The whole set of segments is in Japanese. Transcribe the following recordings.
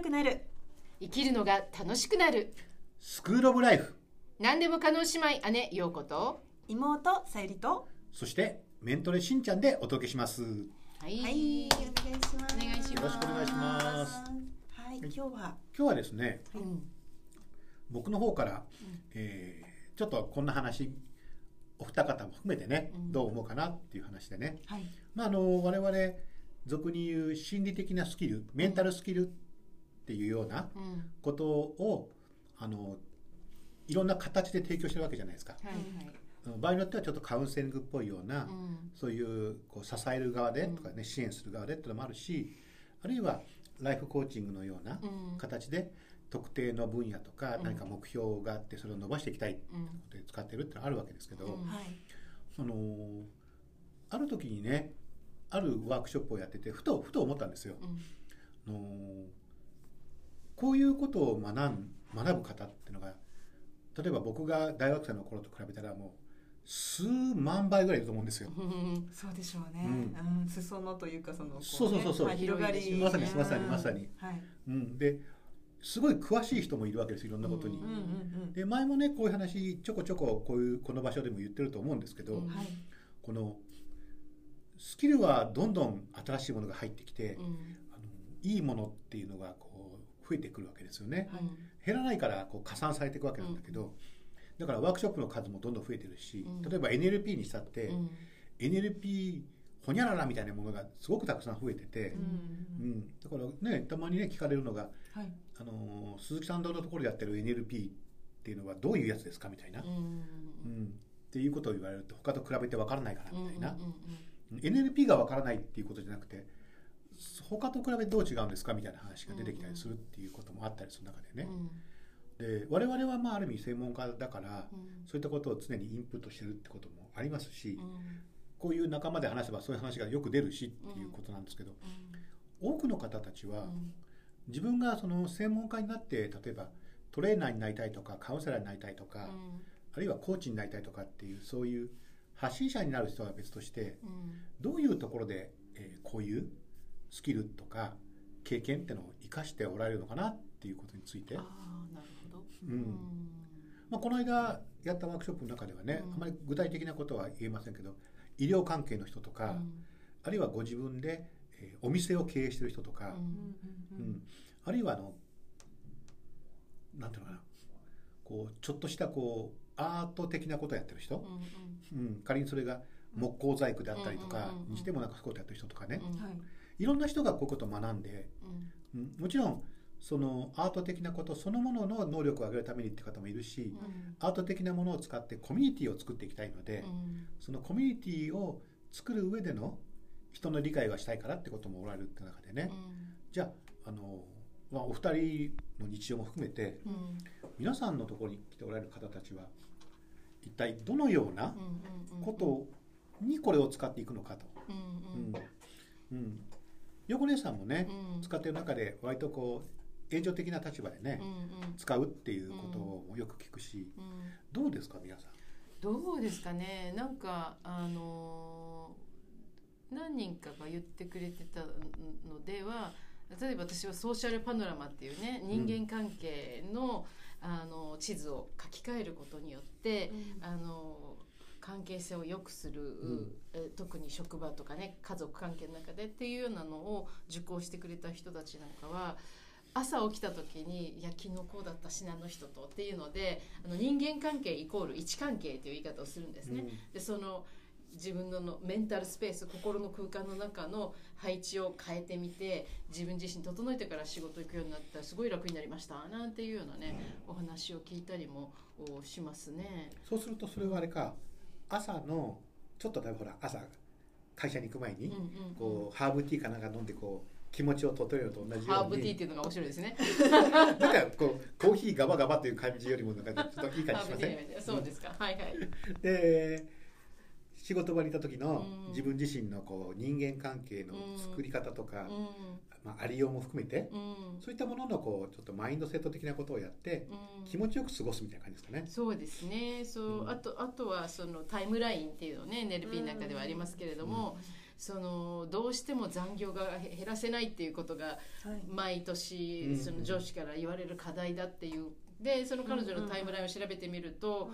良くなる。生きるのが楽しくなる。スクールオブライフ。何でも可能姉妹姉陽子と。妹さゆりと。そしてメントレしんちゃんでお届けします。はい、はいお願いします。お願いしますよろしくお願いします。はい今日は。今日はですねうん僕の方から、えーちょっとこんな話お二方も含めてね、うん。どう思うかなっていう話でね、はい。まあ、あの我々俗に言う心理的なスキルメンタルスキルっていうようなうん。ことをあのいろんな形で提供してるわけじゃないですか。はい。はい場合によってはちょっとカウンセリングっぽいような、うん。そういうこう支える側でとかね、支援する側でっていうのもあるしあるいはライフコーチングのようなうん。形で特定の分野とかうん。何か目標があってそれを伸ばしていきたいってで使ってるってのはあるわけですけど、そのある時にねあるワークショップをやっててふとふと思ったんですよ。うん。あのこういうことを学ん学ぶ方っていうのが例えば僕が大学生の頃と比べたらもう数万倍ぐらいいると思うんですよ。う んそうでしょうね、ううん。ん裾野というかそのこねそうそうそうそう。まあ広がり。まさにまさにまさに。はい。うん、ですごい詳しい人もいるわけですいろんなことに。うんうんうんうん。で前もねこういう話ちょこちょここういうこの場所でも言ってると思うんですけど、うん。はい。このスキルはどんどん新しいものが入ってきて、うん。あのいいものっていうのがこう増えてくるわけですよね。はい減らないからこう加算されていくわけなんだけど、だからワークショップの数もどんどん増えてるし、うん。例えば NLP にしたって、うん。NLP ほにゃららみたいなものがすごくたくさん増えてて、うん。うん。うんだからねたまにね聞かれるのがはい。あのー鈴木さんのところでやってる NLP っていうのはどういうやつですかみたいな、うん。うん。っていうことを言われると他と比べて分からないからみたいな、うん NLP が分からないっていうことじゃなくて他と比べてどう違うんですかみたいな話が出てきたりするっていうこともあったりする中でね、で我々はまあある意味専門家だから、そういったことを常にインプットしてるってこともありますし、こういう仲間で話せばそういう話がよく出るしっていうことなんですけど、多くの方たちは自分がその専門家になって例えばトレーナーになりたいとかカウンセラーになりたいとか、あるいはコーチになりたいとかっていうそういう発信者になる人は別としてどういうところで、えーこういうスキルとか経験ってのを生かしておられるのかなっていうことについて。なるほど。うん。まあ、この間やったワークショップの中ではね、うん。あまり具体的なことは言えませんけど医療関係の人とか、あるいはご自分で、えーお店を経営してる人とか、うん。うん。あるいはあのなんていうのかなこうちょっとしたこうアート的なことをやってる人、うん仮にそれが木工細工であったりとかうんうんうんうんにしてもなんかそういうことやってる人とかね、はいいろんな人がこういうことを学んで、うん。もちろんそのアート的なことそのものの能力を上げるためにって方もいるし、アート的なものを使ってコミュニティを作っていきたいので、そのコミュニティを作る上での人の理解がしたいからってこともおられるって中でね、じゃああの、まあ、お二人の日常も含めて皆さんのところに来ておられる方たちは一体どのようなことにこれを使っていくのかと。うん。うん、横姉さんもね、使ってる中で割とこう炎上的な立場でね、使うっていうこともよく聞くし、どうですか皆さん？どうですかね。なんかあのー何人かが言ってくれてたのでは例えば私はソーシャルパノラマっていうね人間関係の,、あの地図を書き換えることによって、あの関係性を良くする、んえ特に職場とかね家族関係の中でっていうようなのを受講してくれた人たちなんかは朝起きた時に「いや昨日こうだったしなあの人と」っていうのであの人間関係イコール位置関係という言い方をするんですね。でその自分ののメンタルスペース心の空間の中の配置を変えてみて自分自身整えてから仕事行くようになったらすごい楽になりましたなんていうようなねお話を聞いたりもおしますね。そうするとそれはあれか朝のちょっと例えばほら朝会社に行く前に、こうハーブティーかなんか飲んでこう気持ちを整えるのと同じようにハーブティーっていうのが面白いですね。なんかこうコーヒーガバガバという感じよりもなんかちょっといい感じしません？そうですか。はいはい。で仕事場にいた時のうん。自分自身のこう人間関係の作り方とか、うん。まあ、ありようも含めて、うん。そういったもののこうちょっとマインドセット的なことをやってうん。気持ちよく過ごすみたいな感じですかね。そうですね。そう、うん。あとあとはそのタイムラインっていうのね NLP の中ではありますけれども、そのどうしても残業が減らせないっていうことがはい。毎年うん。その上司から言われる課題だっていう。でその彼女のタイムラインを調べてみると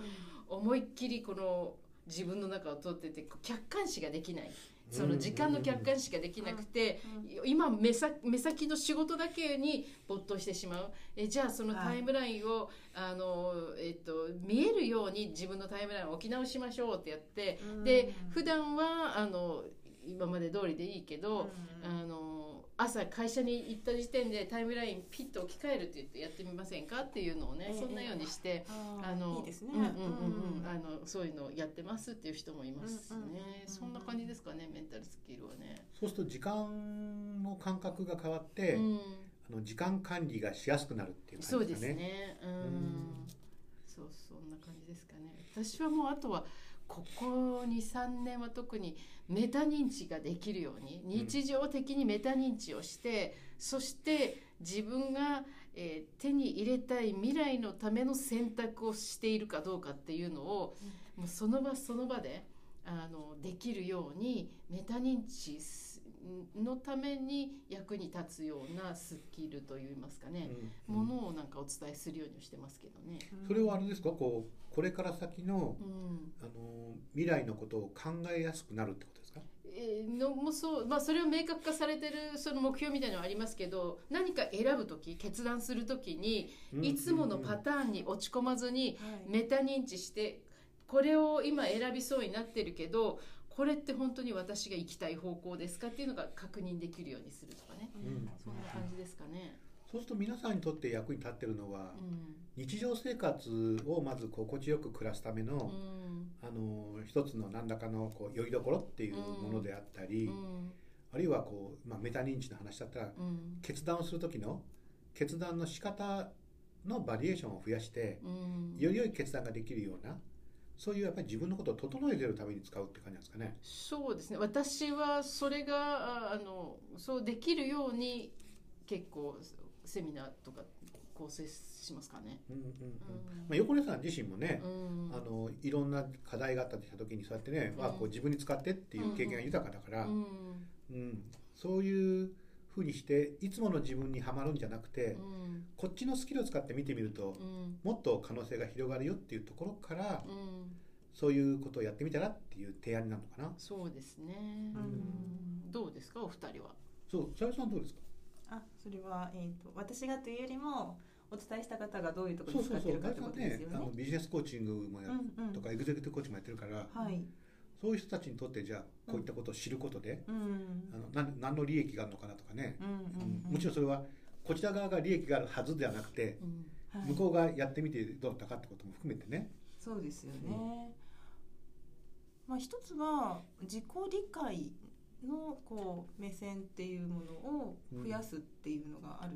思いっきりこの自分の中を通ってて客観視ができない。その時間の客観視ができなくて今目先目先の仕事だけに没頭してしまう。えじゃあそのタイムラインを、あのえっと、見えるように自分のタイムラインを置き直しましょうってやって。で普段はあの今まで通りでいいけど、あの朝会社に行った時点でタイムラインピッと置き換えるって言ってやってみませんかっていうのをね、ええそんなようにして、あのいいですねうんうんうんうんあのそういうのをやってますっていう人もいますね、うんうんうんうんそんな感じですかねメンタルスキルはね。そうすると時間の感覚が変わって、うんあの時間管理がしやすくなるっていうそうです感じですかね。ね。うん。うんそうそんな感じですかね。私はもうあとはここ2、3年は特にメタ認知ができるように日常的にメタ認知をして、そして自分が、えー手に入れたい未来のための選択をしているかどうかっていうのを、もうその場その場であのできるようにメタ認知のために役に立つようなスキルといいますかね、うん。ものをなんかお伝えするようにしてますけどね。それはあれですか？こうこれから先のうん。あの未来のことを考えやすくなるってことですか？えーのもそうまあ、それを明確化されてるその目標みたいなのはありますけど何か選ぶ時決断する時にいつものパターンに落ち込まずにメタ認知してこれを今選びそうになってるけどこれって本当に私が行きたい方向ですかっていうのが確認できるようにするとかね。うん。そんな感じですかね。そうすると皆さんにとって役に立ってるのは、うん。日常生活をまず心地よく暮らすための、うん。あの一つの何らかのこうよりどころっていうものであったり、うん。あるいはこう、まあ、メタ認知の話だったらうん。決断をする時の決断の仕方のバリエーションを増やしてうん。より良い決断ができるようなそういうやっぱり自分のことを整えてるために使うって感じなんですかね。そうですね。私はそれがああのそうできるように結構セミナーとか構成しますかね。うんうんうん。うんまあ、横根さん自身もね、うん。あのいろんな課題があったりした時にそうやってね、うん。まあ、こう自分に使ってっていう経験が豊かだから、ううん。ん。そういうふうにしていつもの自分にはまるんじゃなくて、うんこっちのスキルを使って見てみると、うんもっと可能性が広がるよっていうところから、うんそういうことをやってみたらっていう提案になるのかな。そうですね、どうですかお二人は？そう、さゆさんどうですか？あそれは、えー、と私がというよりもお伝えした方がどういうところそうそうそう、に使ってるかってことですよ、ねあの。ビジネスコーチングもや、うんうんとかエグゼクティブコーチもやってるから、はい、そういう人たちにとってじゃあこういったことを知ることで、うん。あのなん何の利益があるのかなとかね、うんうんうん。もちろんそれはこちら側が利益があるはずではなくて、うん。はい。向こうがやってみてどうだったかってことも含めてね。そうですよね。まあ一つは自己理解のこう目線っていうものを増やすっていうのがある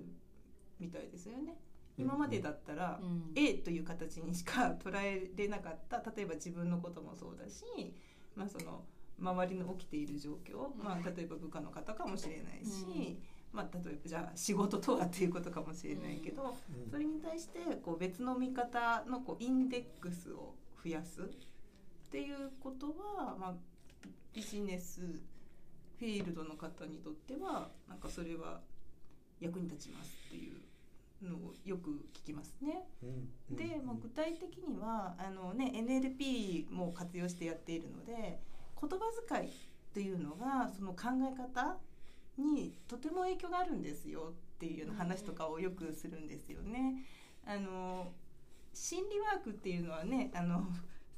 みたいですよね。今までだったら、うん。A という形にしか捉えれなかった例えば自分のこともそうだし、まあ、その周りの起きている状況、まあ、例えば部下の方かもしれないし、まあ、例えばじゃあ仕事とはっていうことかもしれないけど、うん。それに対してこう別の見方のこうインデックスを増やすっていうことは、まあ、ビジネスフィールドの方にとってはなんかそれは役に立ちますっていうのをよく聞きますね。うんで、まあ、具体的にはあの、ね、NLP も活用してやっているので言葉遣いっていうのがその考え方にとても影響があるんですよっていうような話とかをよくするんですよね。あの心理ワークっていうのはねあの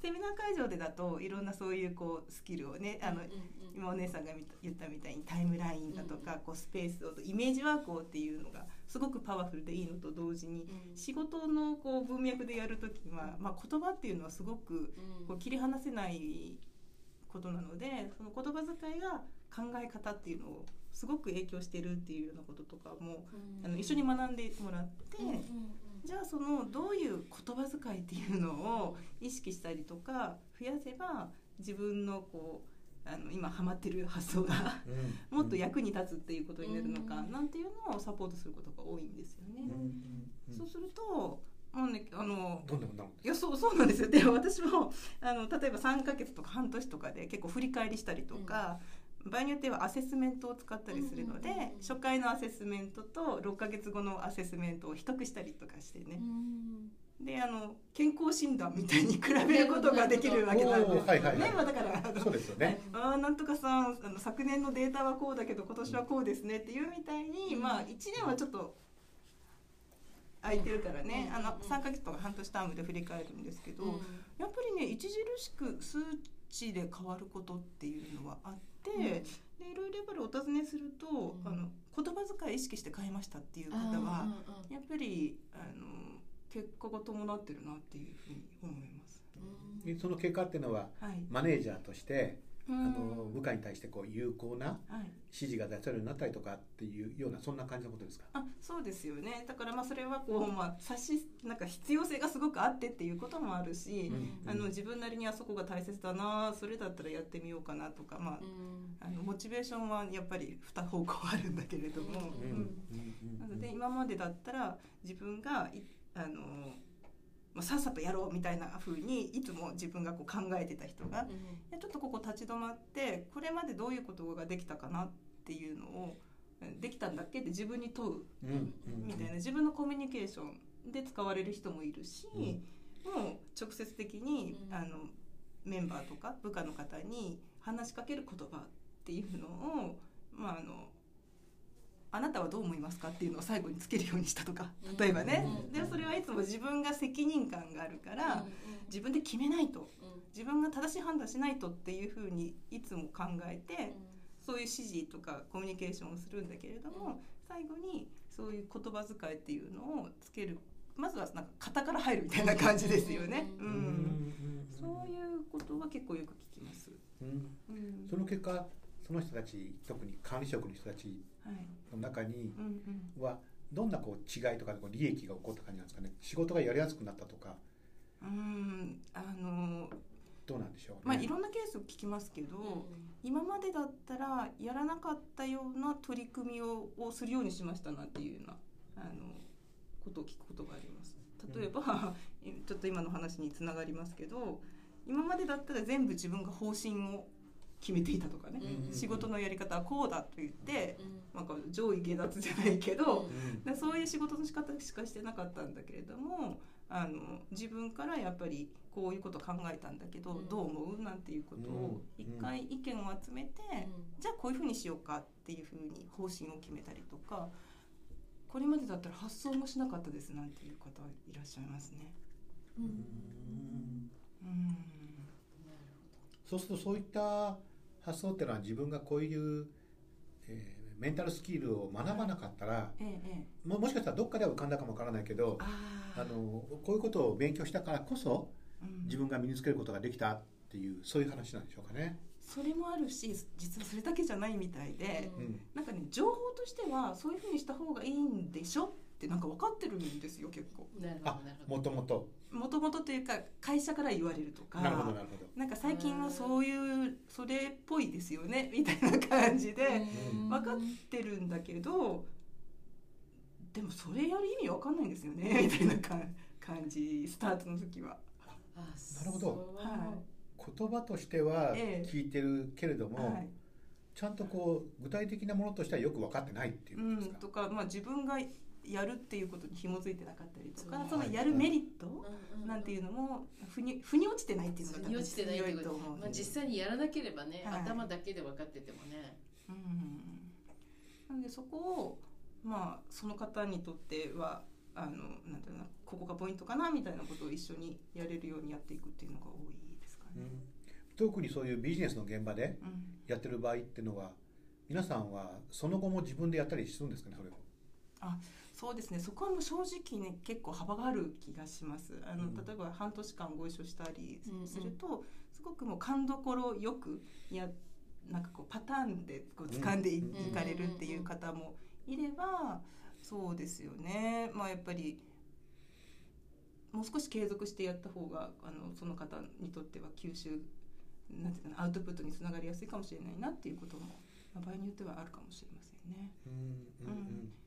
セミナー会場でだといろんなそういうこうスキルをねあの今お姉さんが言ったみたいにタイムラインだとか、こうスペースをイメージワークをっていうのがすごくパワフルでいいのと同時にうん。仕事のこう文脈でやるときは、まあ、言葉っていうのはすごくうん。こう切り離せないことなのでその言葉遣いが考え方っていうのをすごく影響してるっていうようなこととかもあの一緒に学んでもらって。じゃあそのどういう言葉遣いっていうのを意識したりとか増やせば自分のこうあの今ハマってる発想がうん。もっと役に立つっていうことになるのかうん。なんていうのをサポートすることが多いんですよね。そうするともうねあのいやそうそうなんですよ。で私もあの例えば3ヶ月とか半年とかで結構振り返りしたりとか、場合によってはアセスメントを使ったりするので、うんうんうんうん。初回のアセスメントと6ヶ月後のアセスメントを比較したりとかしてね、であの健康診断みたいに比べることができるわけなんですよおーはいはいはいねまあだからそうですよね。ああなんとかさんあの昨年のデータはこうだけど今年はこうですねっていうみたいに、うん。まあ1年はちょっと空いてるからね、うんあのうん3ヶ月とか半年タームで振り返るんですけど、うん。やっぱりね著しく数値で変わることっていうのはあって、うん。でいろいろやっぱりお尋ねすると、うん。あの言葉遣い意識して変えましたっていう方は、やっぱりあの結果が伴ってるなっていうふうに思います。うん。その結果っていうのははい、マネージャーとしてあうん。の部下に対してこう有効なはい。指示が出せるようになったりとかっていうようなそんな感じのことですか？あそうですよね。だからまあそれはこう、まあ、差しなんか必要性がすごくあってっていうこともあるし、うん。あの自分なりにあそこが大切だなそれだったらやってみようかなとか、まあうん。あのモチベーションはやっぱり2方向あるんだけれども、うん。うん。うん。なので今までだったら自分がいあの、まあ、さっさとやろうみたいな風にいつも自分がこう考えてた人がいやちょっとここ立ち止まってこれまでどういうことができたかなっていうのをえできたんだっけって自分に問ううんうん。みたいな自分のコミュニケーションで使われる人もいるし、うん。もう直接的に、うん。あのメンバーとか部下の方に話しかける言葉っていうのを、まあ、あのあなたはどう思いますかっていうのを最後につけるようにしたとか例えばね、うん。でそれはいつも自分が責任感があるから、自分で決めないと自分が正しい判断しないとっていうふうにいつも考えて、そういう指示とかコミュニケーションをするんだけれども、うん。最後にそういう言葉遣いっていうのをつける。まずはなんか型から入るみたいな感じですよね。ううん。ん。そういうことは結構よく聞きます。うん。うん。その結果その人たち特に管理職の人たちはいの中にうんうんはどんなこう違いとかこう利益が起こった感じなんですかね仕事がやりやすくなったとかうんあのどうなんでしょうね。まあいろんなケースを聞きますけど、今までだったらやらなかったような取り組みををするようにしましたなっていうようなあのことを聞くことがあります。例えば、ちょっと今の話につながりますけど今までだったら全部自分が方針を決めていたとかね、うん仕事のやり方はこうだと言って、なんか上位下脱じゃないけど、うそういう仕事の仕方しかしてなかったんだけれどもあの自分からやっぱりこういうこと考えたんだけど、うん。どう思う？なんていうことをうん。一回意見を集めて、じゃあこういうふうにしようかっていうふうに方針を決めたりとかこれまでだったら発想もしなかったですなんていう方いらっしゃいますね。うん。うん。そうするとそういった発想っていうのは自分がこういう、えーメンタルスキルを学ばなかったら、ええええ、ももしかしたらどっかでは浮かんだかもわからないけどああのこういうことを勉強したからこそうん。自分が身につけることができたっていうそういう話なんでしょうかね。それもあるし実はそれだけじゃないみたいで、うん。なんかね情報としてはそういうふうにした方がいいんでしょってなんか分かってるんですよ結構。あもともともともとというか会社から言われるとか。なるほどなるほど。なんか最近はそういうそれっぽいですよねみたいな感じでうん。分かってるんだけどでもそれやる意味分かんないんですよねみたいなか感じスタートの時は。あなるほど。は言葉としてはええ。聞いてるけれども、はい。ちゃんとこう具体的なものとしてはよく分かってないっていううんことですか？とか、まあ、自分がやるっていうことに紐づいてなかったりとかそのやるメリットなんていうのも腑に腑に落ちてないっていうのが腑に落ちてないと強いと思う。まあ、実際にやらなければね、はい。頭だけで分かっててもね。うん。なのでそこをまあその方にとってはあのなんていうのかなここがポイントかなみたいなことを一緒にやれるようにやっていくっていうのが多いですかね。うん。特にそういうビジネスの現場でうん。やってる場合っていうのは皆さんはその後も自分でやったりするんですかねそれを？そうですね。そこはもう正直ね結構幅がある気がします。あの、うん。例えば半年間ご一緒したりうんうん。すると、すごくもう勘どころよくやなんかこうパターンでこう掴んでい,、うんかれるっていう方もいればそうですよね。まあやっぱりもう少し継続してやった方があのその方にとっては吸収なんていうかなアウトプットにつながりやすいかもしれないなっていうことも、まあ、場合によってはあるかもしれませんね。うん。うん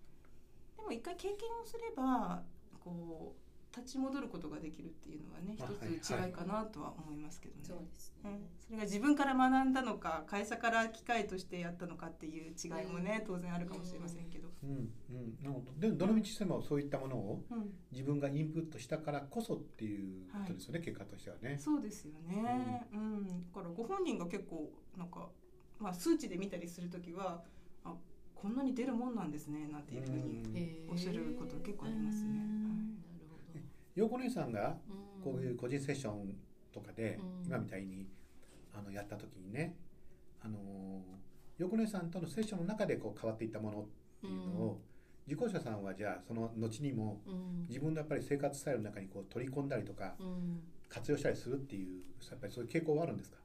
でも一回経験をすればこう立ち戻ることができるっていうのはね一あつ違いかなとは思いますけどね。そうですね。うん、それが自分から学んだのか会社から機会としてやったのかっていう違いもね、当然あるかもしれませんけど、うんうん。なるほどでどの道してもそういったものをうん、自分がインプットしたからこそっていうことですよね、結果としてはね。そうですよね、うん。だからご本人が結構なんか、まあ、数値で見たりする時はあこんなに出るもんなんですねなんていうふうに、おっしゃること結構ありますね。うん。はい。なる陽子姉さんがこういう個人セッションとかで、うん。今みたいにあのやった時にねあの陽子姉さんとのセッションの中でこう変わっていったものっていうのを、受講者さんはじゃあその後にもうん。自分のやっぱり生活スタイルの中にこう取り込んだりとかうん。活用したりするっていうやっぱりそういう傾向はあるんですか？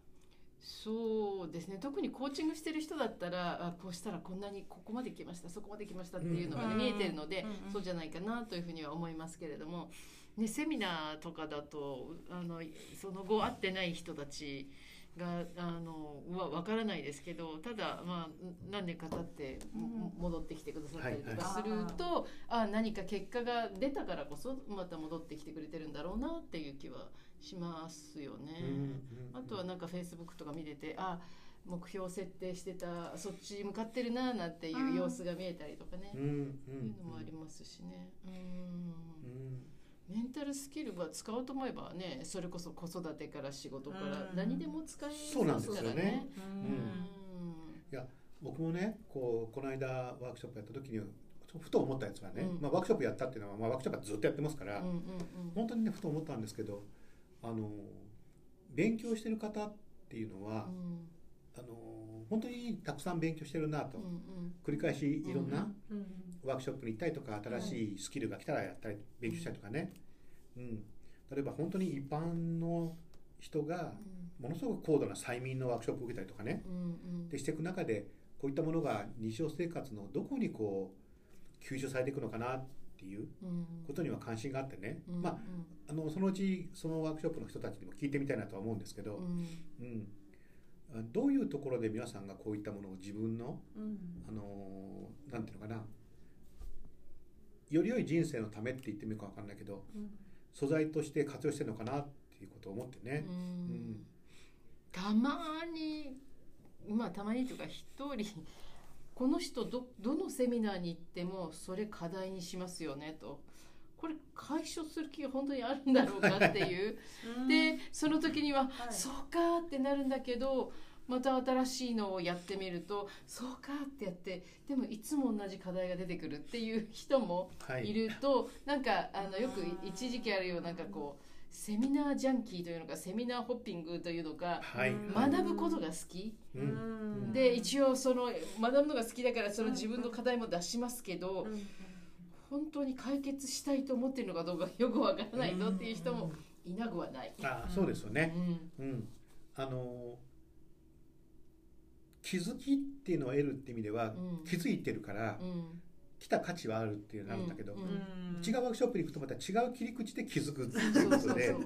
そうですね。特にコーチングしてる人だったらあこうしたらこんなにここまで来ましたそこまで来ましたっていうのが、ねうん。見えてるので、うんうんそうじゃないかなというふうには思いますけれども、ね、セミナーとかだとあのその後会ってない人たちがあのは分からないですけどただ、まあ、何年か経って、うん戻ってきてくださったりとはいかすると、あ何か結果が出たからこそまた戻ってきてくれてるんだろうなっていう気はしますよね。あとはなんかフェイスブックとか見ててあ目標設定してたそっち向かってるななんていう様子が見えたりとかね、うんうんいうのもありますしね。うん。メンタルスキルは使おうと思えばねそれこそ子育てから仕事からうん。何でも使えそうなんですからね。うん。僕もねこうこの間ワークショップやった時にふと思ったやつはね、うん。まあ、ワークショップやったっていうのは、まあ、ワークショップはずっとやってますから、うんうんうん。本当にねふと思ったんですけどあの勉強してる方っていうのは、あの本当にたくさん勉強してるなと、うんうん。繰り返しいろんなうんワークショップに行ったりとか新しいスキルが来たらやったり勉強したりとかね、うん、例えば本当に一般の人がものすごく高度な催眠のワークショップを受けたりとかね。うんうん。でしていく中でこういったものが日常生活のどこにこう吸収されていくのかなっていううん。ことには関心があってね、うんまああのそのうちそのワークショップの人たちにも聞いてみたいなとは思うんですけど、うん。うん。あどういうところで皆さんがこういったものを自分のうん。あのーなんていうのかな。より良い人生のためって言ってみるか分かんないけどうん。素材として活用してるのかなっていうことを思ってね。うん。うん。たまにまあたまにというか一人この人どどのセミナーに行ってもそれ課題にしますよねと。これ解消する気が本当にあるんだろうかっていう。でその時には、はい。そうかってなるんだけどまた新しいのをやってみるとそうかってやってでもいつも同じ課題が出てくるっていう人もはい。いると、なんかあのよく一時期あるようなんかこうセミナージャンキーというのかセミナーホッピングというのかはい。うん学ぶことが好き。ううん。んで一応その学ぶのが好きだからその自分の課題も出しますけどうん。本当に解決したいと思ってるのかどうかよくわからないぞっていう人もいなくはない。あそうですようね。ん。うん、あの気づきっていうのを得るって意味では、うん。気づいてるからうん来た価値はあるっていうのがあるんだけど、うん。うん。違うワークショップに行くとまた違う切り口で気づくっていうことででも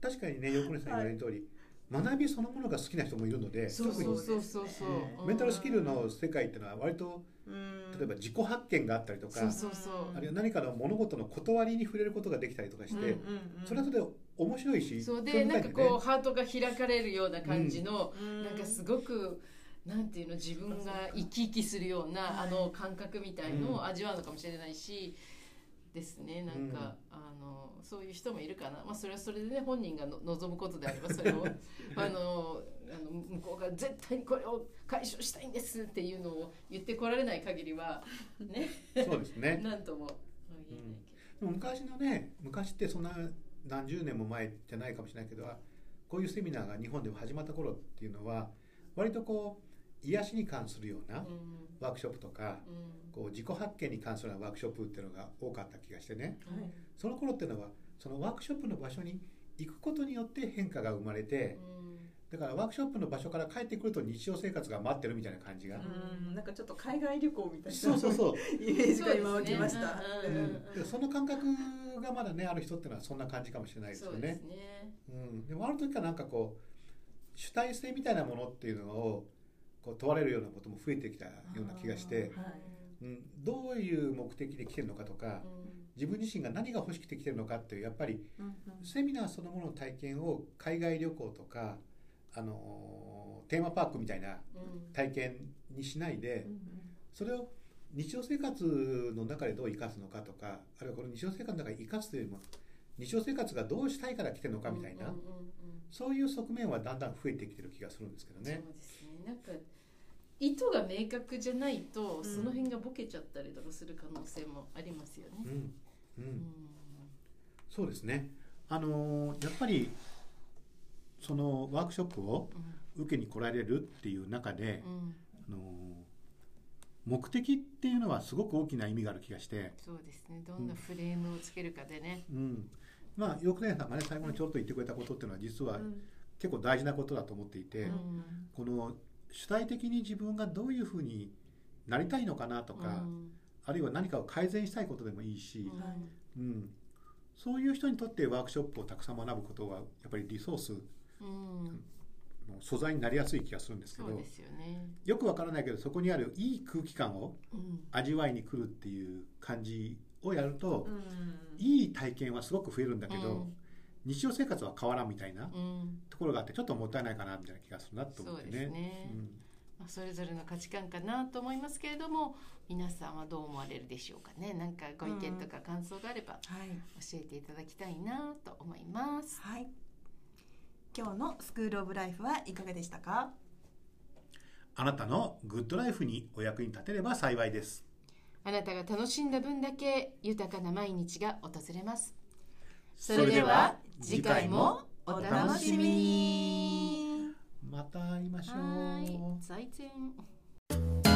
確かにね横根さん言われる通り、学びそのものが好きな人もいるので特にそうそうそう。うん。メンタルスキルの世界っていうのは割とうん。例えば自己発見があったりとか、そうそうそう。あるいは何かの物事の断りに触れることができたりとかして、それはそれで面白いしそう。でなんかこうハートが開かれるような感じの、うん。なんかすごくなんていうの自分が生き生きするような、はい。あの感覚みたいのうん。を味わうのかもしれないし、ですね。なんか、あのそういう人もいるかな、まあ、それはそれでね本人がの望むことであればそれを あのあの向こうが絶対にこれを解消したいんですっていうのを言ってこられない限りはね。そうですね。なんとも言えないでも昔のね昔ってそんな何十年も前じゃないかもしれないけどこういうセミナーが日本で始まった頃っていうのは割とこう癒しに関するようなワークショップとかこう自己発見に関するようなワークショップっていうのが多かった気がしてね。はい。その頃っていうのはそのワークショップの場所に行くことによって変化が生まれてだからワークショップの場所から帰ってくると日常生活が待ってるみたいな感じが、うん。なんかちょっと海外旅行みたいなそうそうそう。イメージが今湧きました。ですね。うん。うん。うんでその感覚がまだねある人っていうのはそんな感じかもしれないですよそうですね。ね。うん、でもある時からなんかこう主体性みたいなものっていうのをこう問われるようなことも増えてきたような気がして、はい。うん、どういう目的で来てるのかとか、自分自身が何が欲しくてきてるのかっていうやっぱりセミナーそのものの体験を海外旅行とかあのテーマパークみたいなうん。体験にしないでそれを日常生活の中でどう生かすのかとかあるいはこの日常生活の中で生かすというよりも日常生活がどうしたいから来てるのかみたいな、そういう側面はだんだん増えてきてる気がするんですけどね。そうですね。なんか意図が明確じゃないと、ん。その辺がボケちゃったりとかする可能性もありますよね。うん。ううん。ん、そうですね。あのーやっぱりそのワークショップを受けに来られるっていう中で、うん。あのー目的っていうのはすごく大きな意味がある気がして、そうですね。どんなフレームをつけるかでね。うん、まあヨークレイさんがね最後にちょろっと言ってくれたことっていうのは実はうん。結構大事なことだと思っていて、うん。この主体的に自分がどういうふうになりたいのかなとか、うん。あるいは何かを改善したいことでもいいし、うんはい。うん、そういう人にとってワークショップをたくさん学ぶことはやっぱりリソースうん。の素材になりやすい気がするんですけどね。よくわからないけどそこにあるいい空気感をうん。味わいに来るっていう感じをやると、うん。いい体験はすごく増えるんだけど、うん日常生活は変わらんみたいなうん。ところがあってちょっともったいないかなみたいな気がするなと思ってね。うん。まあ、それぞれの価値観かなと思いますけれども皆さんはどう思われるでしょうかね。なんかご意見とか感想があればはい。教えていただきたいなと思います。はい。今日のスクールオブライフはいかがでしたか？あなたのグッドライフにお役に立てれば幸いです。あなたが楽しんだ分だけ豊かな毎日が訪れます。そそれでは次回もお楽しみに。また会いましょうはい、再见。